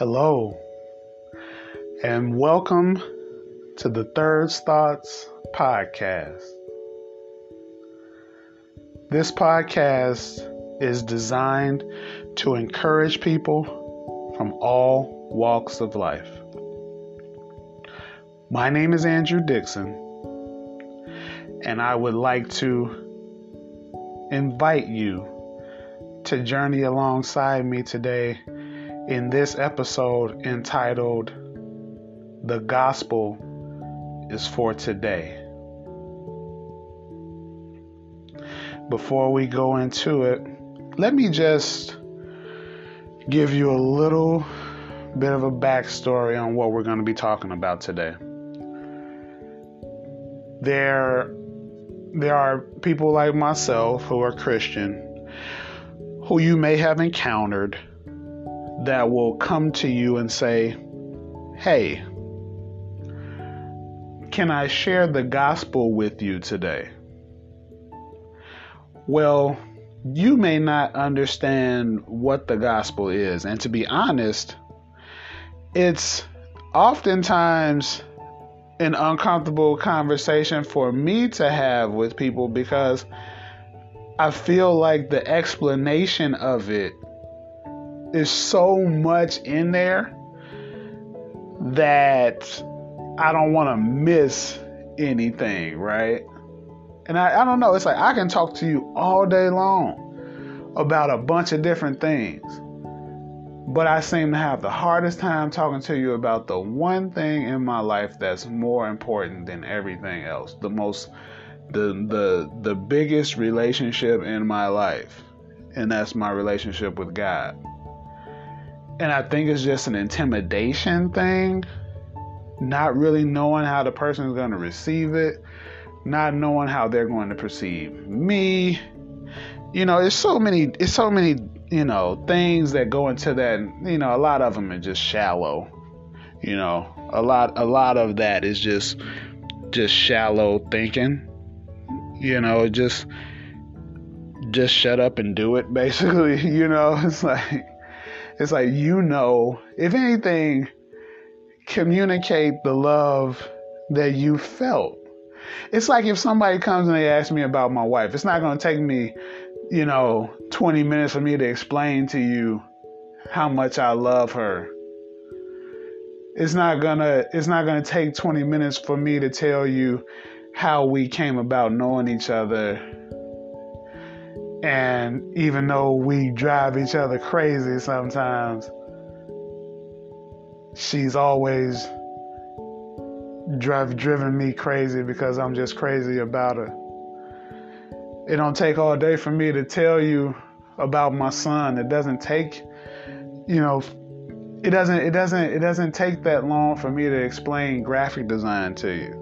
Hello, and welcome to the Third Thoughts podcast. This podcast is designed to encourage people from all walks of life. My name is Andrew Dixon, and I would like to invite you to journey alongside me today in this episode entitled The Gospel is for Today. Before we go into it, let me just give you a little bit of a backstory on what we're going to be talking about today. There, there are people like myself who are Christian who you may have encountered that will come to you and say, Hey, can I share the gospel with you today? Well, you may not understand what the gospel is. And to be honest, it's oftentimes an uncomfortable conversation for me to have with people because I feel like the explanation of it is so much in there that I don't want to miss anything, right? And I, I don't know, it's like I can talk to you all day long about a bunch of different things. But I seem to have the hardest time talking to you about the one thing in my life that's more important than everything else. The most the the the biggest relationship in my life. And that's my relationship with God. And I think it's just an intimidation thing, not really knowing how the person is going to receive it, not knowing how they're going to perceive me. You know, it's so many, it's so many, you know, things that go into that. You know, a lot of them are just shallow. You know, a lot, a lot of that is just, just shallow thinking. You know, just, just shut up and do it. Basically, you know, it's like it's like you know, if anything, communicate the love that you felt. It's like if somebody comes and they ask me about my wife, it's not going to take me, you know, 20 minutes for me to explain to you how much I love her. It's not going to it's not going to take 20 minutes for me to tell you how we came about knowing each other and even though we drive each other crazy sometimes, she's always drive driven me crazy because I'm just crazy about her. It don't take all day for me to tell you about my son. It doesn't take, you know, it doesn't it doesn't it doesn't take that long for me to explain graphic design to you.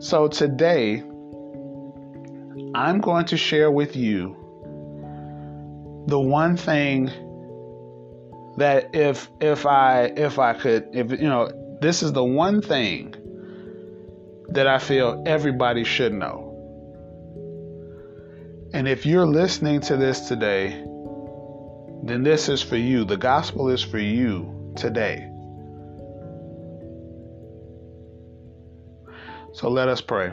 So today I'm going to share with you the one thing that if if I if I could if you know this is the one thing that I feel everybody should know. And if you're listening to this today, then this is for you. The gospel is for you today. So let us pray.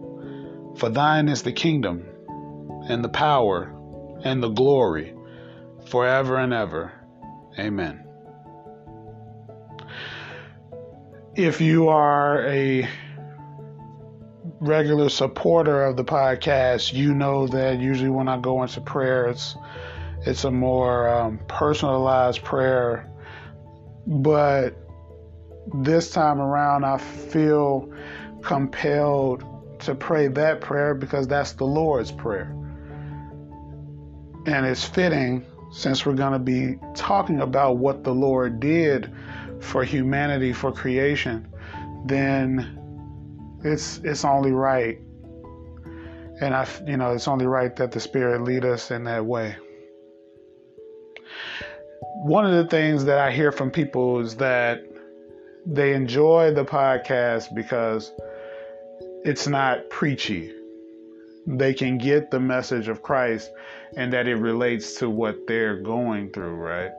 For thine is the kingdom, and the power, and the glory, forever and ever. Amen. If you are a regular supporter of the podcast, you know that usually when I go into prayer, it's it's a more um, personalized prayer. But this time around, I feel compelled to pray that prayer because that's the Lord's prayer. And it's fitting since we're going to be talking about what the Lord did for humanity, for creation, then it's it's only right. And I, you know, it's only right that the Spirit lead us in that way. One of the things that I hear from people is that they enjoy the podcast because it's not preachy. They can get the message of Christ and that it relates to what they're going through, right?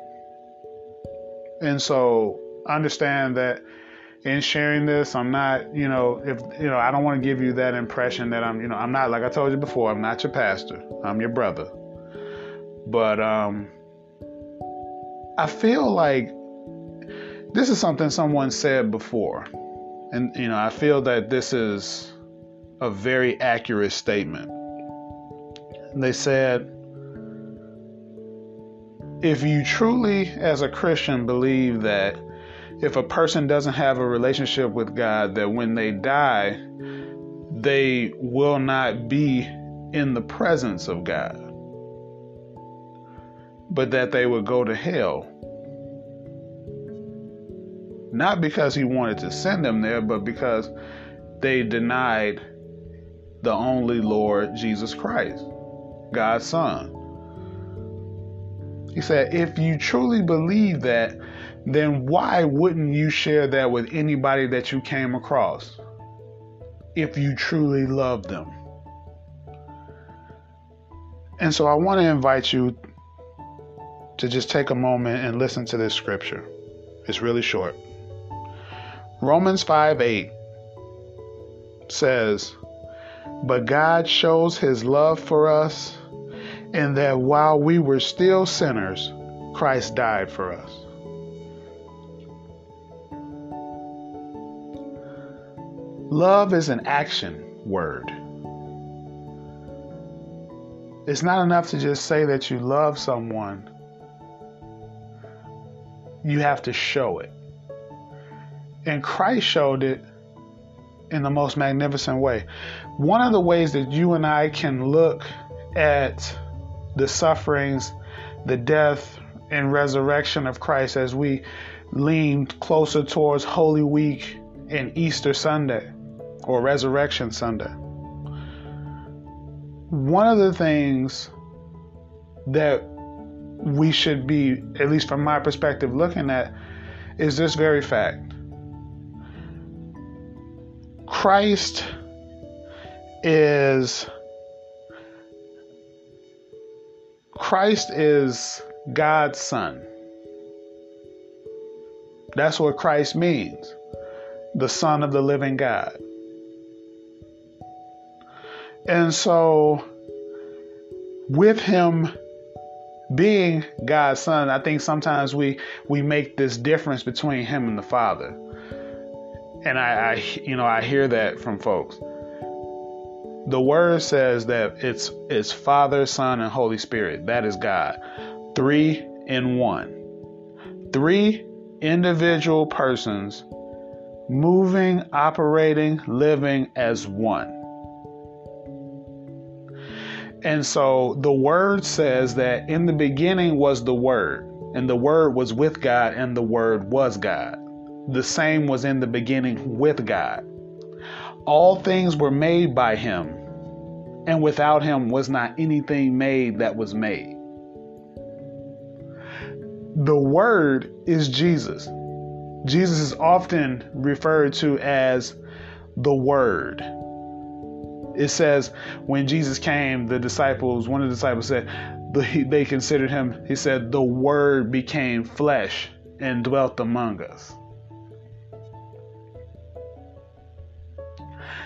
And so understand that in sharing this, I'm not, you know, if you know, I don't want to give you that impression that I'm, you know, I'm not like I told you before, I'm not your pastor. I'm your brother. But um I feel like this is something someone said before. And you know, I feel that this is a very accurate statement. They said if you truly as a Christian believe that if a person doesn't have a relationship with God, that when they die, they will not be in the presence of God, but that they would go to hell. Not because He wanted to send them there, but because they denied the only Lord Jesus Christ, God's Son. He said, if you truly believe that, then why wouldn't you share that with anybody that you came across if you truly love them? And so I want to invite you to just take a moment and listen to this scripture. It's really short. Romans 5 8 says, But God shows his love for us in that while we were still sinners, Christ died for us. Love is an action word. It's not enough to just say that you love someone. You have to show it. And Christ showed it in the most magnificent way. One of the ways that you and I can look at the sufferings, the death, and resurrection of Christ as we lean closer towards Holy Week and Easter Sunday or Resurrection Sunday. One of the things that we should be, at least from my perspective, looking at is this very fact Christ is. Christ is God's Son. That's what Christ means the Son of the living God. And so, with him being God's son, I think sometimes we we make this difference between him and the Father. And I, I you know, I hear that from folks. The word says that it's it's Father, Son, and Holy Spirit. That is God. Three in one. Three individual persons moving, operating, living as one. And so the word says that in the beginning was the word, and the word was with God, and the word was God. The same was in the beginning with God. All things were made by him, and without him was not anything made that was made. The word is Jesus. Jesus is often referred to as the word it says when Jesus came, the disciples, one of the disciples said, they considered him, he said, the word became flesh and dwelt among us.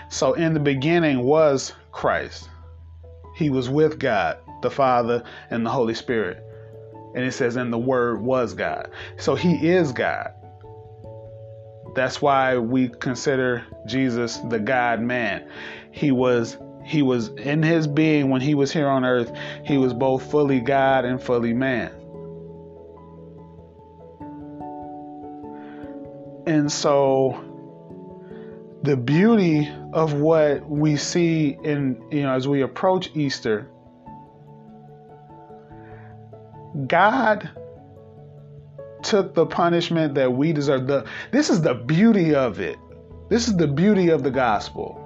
So in the beginning was Christ. He was with God, the Father, and the Holy Spirit. And it says, and the Word was God. So He is God. That's why we consider Jesus the God man. He was he was in his being when he was here on earth, he was both fully God and fully man. And so the beauty of what we see in you know as we approach Easter God took the punishment that we deserve. The, this is the beauty of it. This is the beauty of the gospel.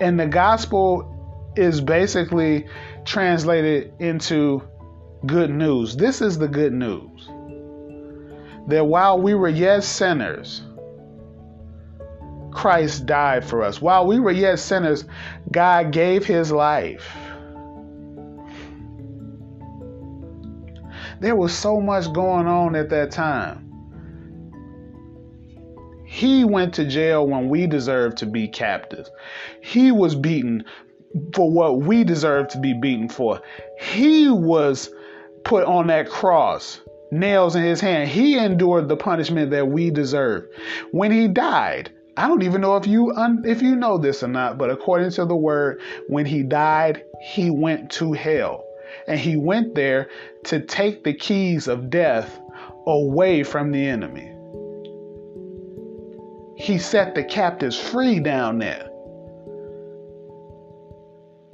And the gospel is basically translated into good news. This is the good news. That while we were yet sinners, Christ died for us. While we were yet sinners, God gave his life. There was so much going on at that time. He went to jail when we deserved to be captives. He was beaten for what we deserved to be beaten for. He was put on that cross, nails in his hand. He endured the punishment that we deserve. When he died, I don't even know if you un- if you know this or not, but according to the word, when he died, he went to hell. And he went there to take the keys of death away from the enemy. He set the captives free down there.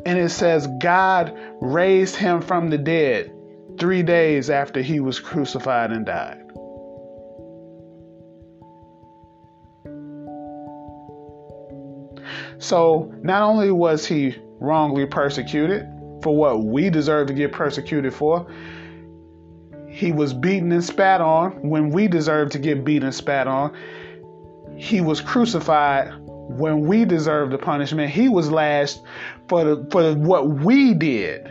And it says God raised him from the dead three days after he was crucified and died. So not only was he wrongly persecuted for what we deserve to get persecuted for, he was beaten and spat on when we deserve to get beaten and spat on. He was crucified when we deserve the punishment. He was lashed for the, for what we did.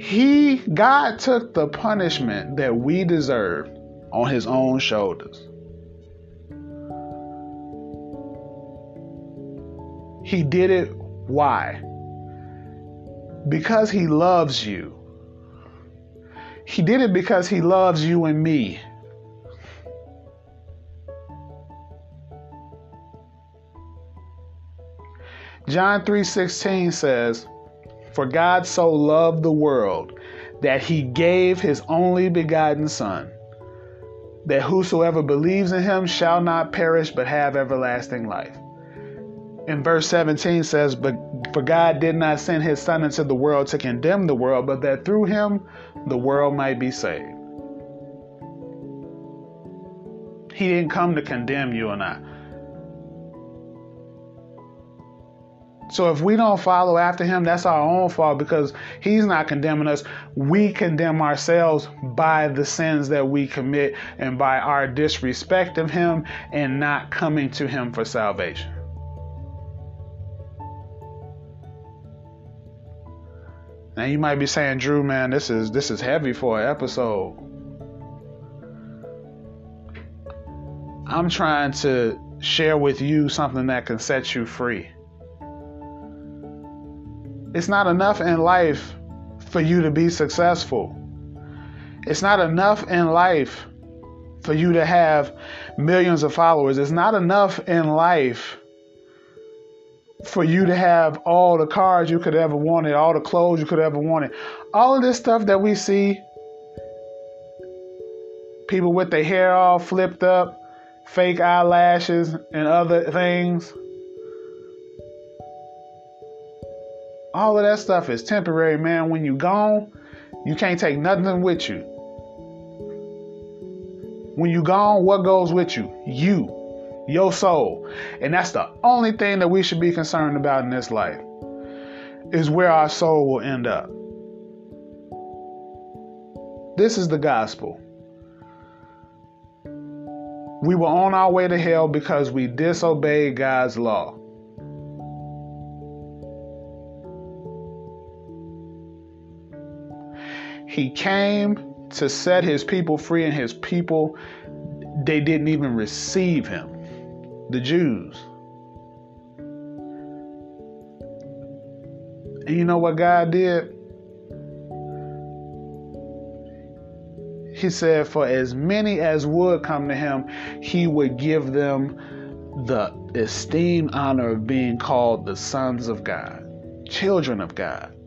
He God took the punishment that we deserved on his own shoulders. He did it why? Because he loves you. He did it because he loves you and me. John 3:16 says, "For God so loved the world that he gave his only begotten son, that whosoever believes in him shall not perish but have everlasting life." In verse 17 says, But for God did not send his Son into the world to condemn the world, but that through him the world might be saved. He didn't come to condemn you and I. So if we don't follow after him, that's our own fault because he's not condemning us. We condemn ourselves by the sins that we commit and by our disrespect of him and not coming to him for salvation. Now you might be saying, Drew, man, this is this is heavy for an episode. I'm trying to share with you something that can set you free. It's not enough in life for you to be successful. It's not enough in life for you to have millions of followers. It's not enough in life for you to have all the cars you could ever wanted, all the clothes you could ever wanted. All of this stuff that we see, people with their hair all flipped up, fake eyelashes, and other things. All of that stuff is temporary, man. When you gone, you can't take nothing with you. When you gone, what goes with you? You your soul. And that's the only thing that we should be concerned about in this life is where our soul will end up. This is the gospel. We were on our way to hell because we disobeyed God's law. He came to set his people free, and his people, they didn't even receive him the Jews. And you know what God did? He said, For as many as would come to him, he would give them the esteemed honor of being called the sons of God, children of God.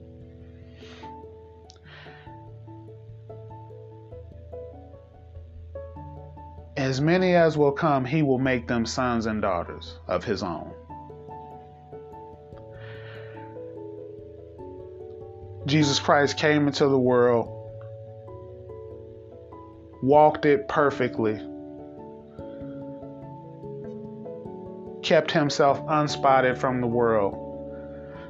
As many as will come, he will make them sons and daughters of his own. Jesus Christ came into the world walked it perfectly, kept himself unspotted from the world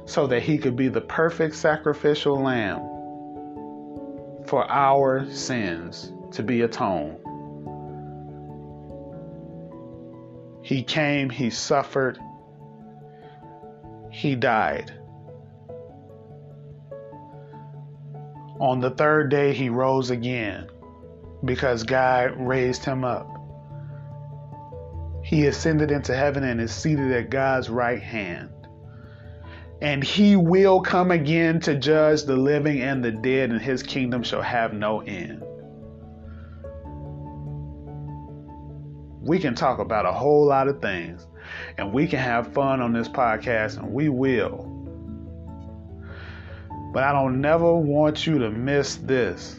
so that he could be the perfect sacrificial lamb for our sins to be atoned. He came, he suffered, he died. On the third day, he rose again because God raised him up. He ascended into heaven and is seated at God's right hand. And he will come again to judge the living and the dead, and his kingdom shall have no end. We can talk about a whole lot of things, and we can have fun on this podcast, and we will. But I don't never want you to miss this.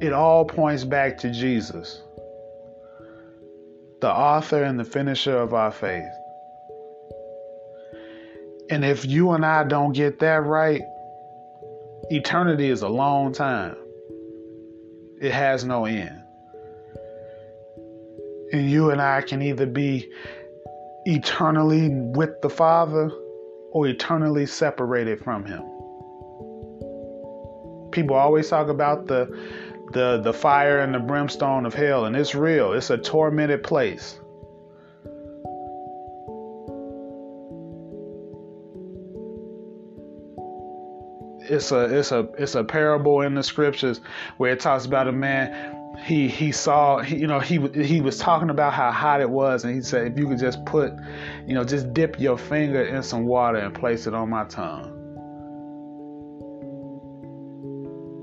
It all points back to Jesus, the author and the finisher of our faith. And if you and I don't get that right, eternity is a long time. It has no end. And you and I can either be eternally with the Father or eternally separated from him. People always talk about the the the fire and the brimstone of hell and it's real. It's a tormented place. It's a it's a it's a parable in the scriptures where it talks about a man he he saw he, you know he he was talking about how hot it was and he said if you could just put you know just dip your finger in some water and place it on my tongue.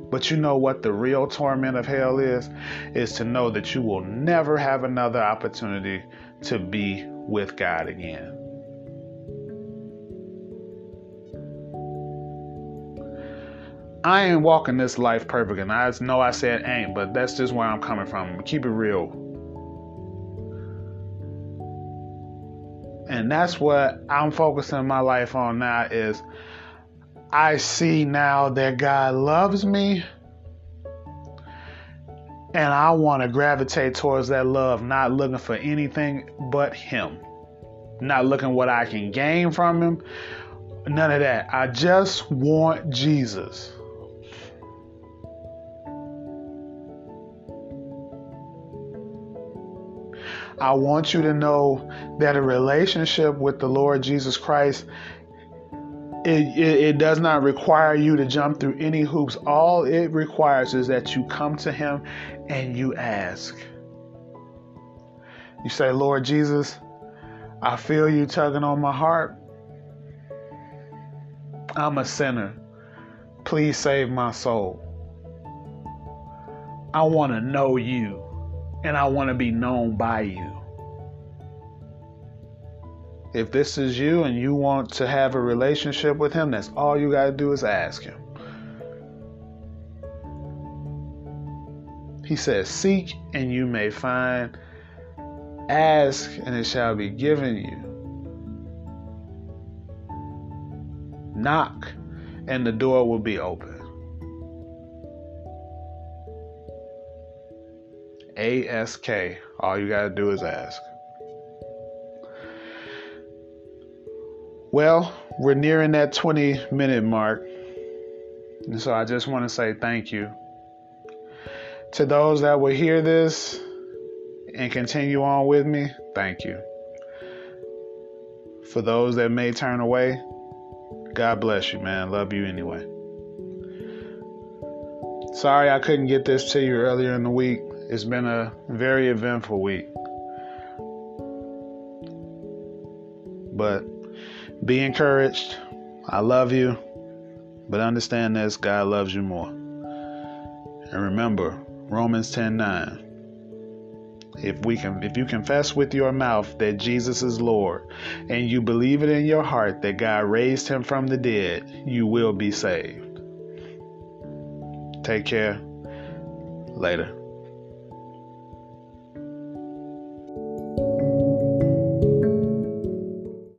But you know what the real torment of hell is? Is to know that you will never have another opportunity to be with God again I ain't walking this life perfect, and I know I said ain't, but that's just where I'm coming from. Keep it real. And that's what I'm focusing my life on now is I see now that God loves me and I want to gravitate towards that love, not looking for anything but him. Not looking what I can gain from him. None of that. I just want Jesus. I want you to know that a relationship with the Lord Jesus Christ it, it, it, does not require you to jump through any hoops. All it requires is that you come to Him and you ask. You say, Lord Jesus, I feel you tugging on my heart. I'm a sinner. Please save my soul. I want to know you and I want to be known by you. If this is you and you want to have a relationship with Him, that's all you got to do is ask Him. He says, Seek and you may find, ask and it shall be given you. Knock and the door will be open. ASK. All you got to do is ask. Well, we're nearing that 20 minute mark. And so I just want to say thank you. To those that will hear this and continue on with me, thank you. For those that may turn away, God bless you, man. Love you anyway. Sorry I couldn't get this to you earlier in the week. It's been a very eventful week. But be encouraged. I love you. But understand this God loves you more. And remember, Romans 10 9. If we can if you confess with your mouth that Jesus is Lord and you believe it in your heart that God raised him from the dead, you will be saved. Take care. Later.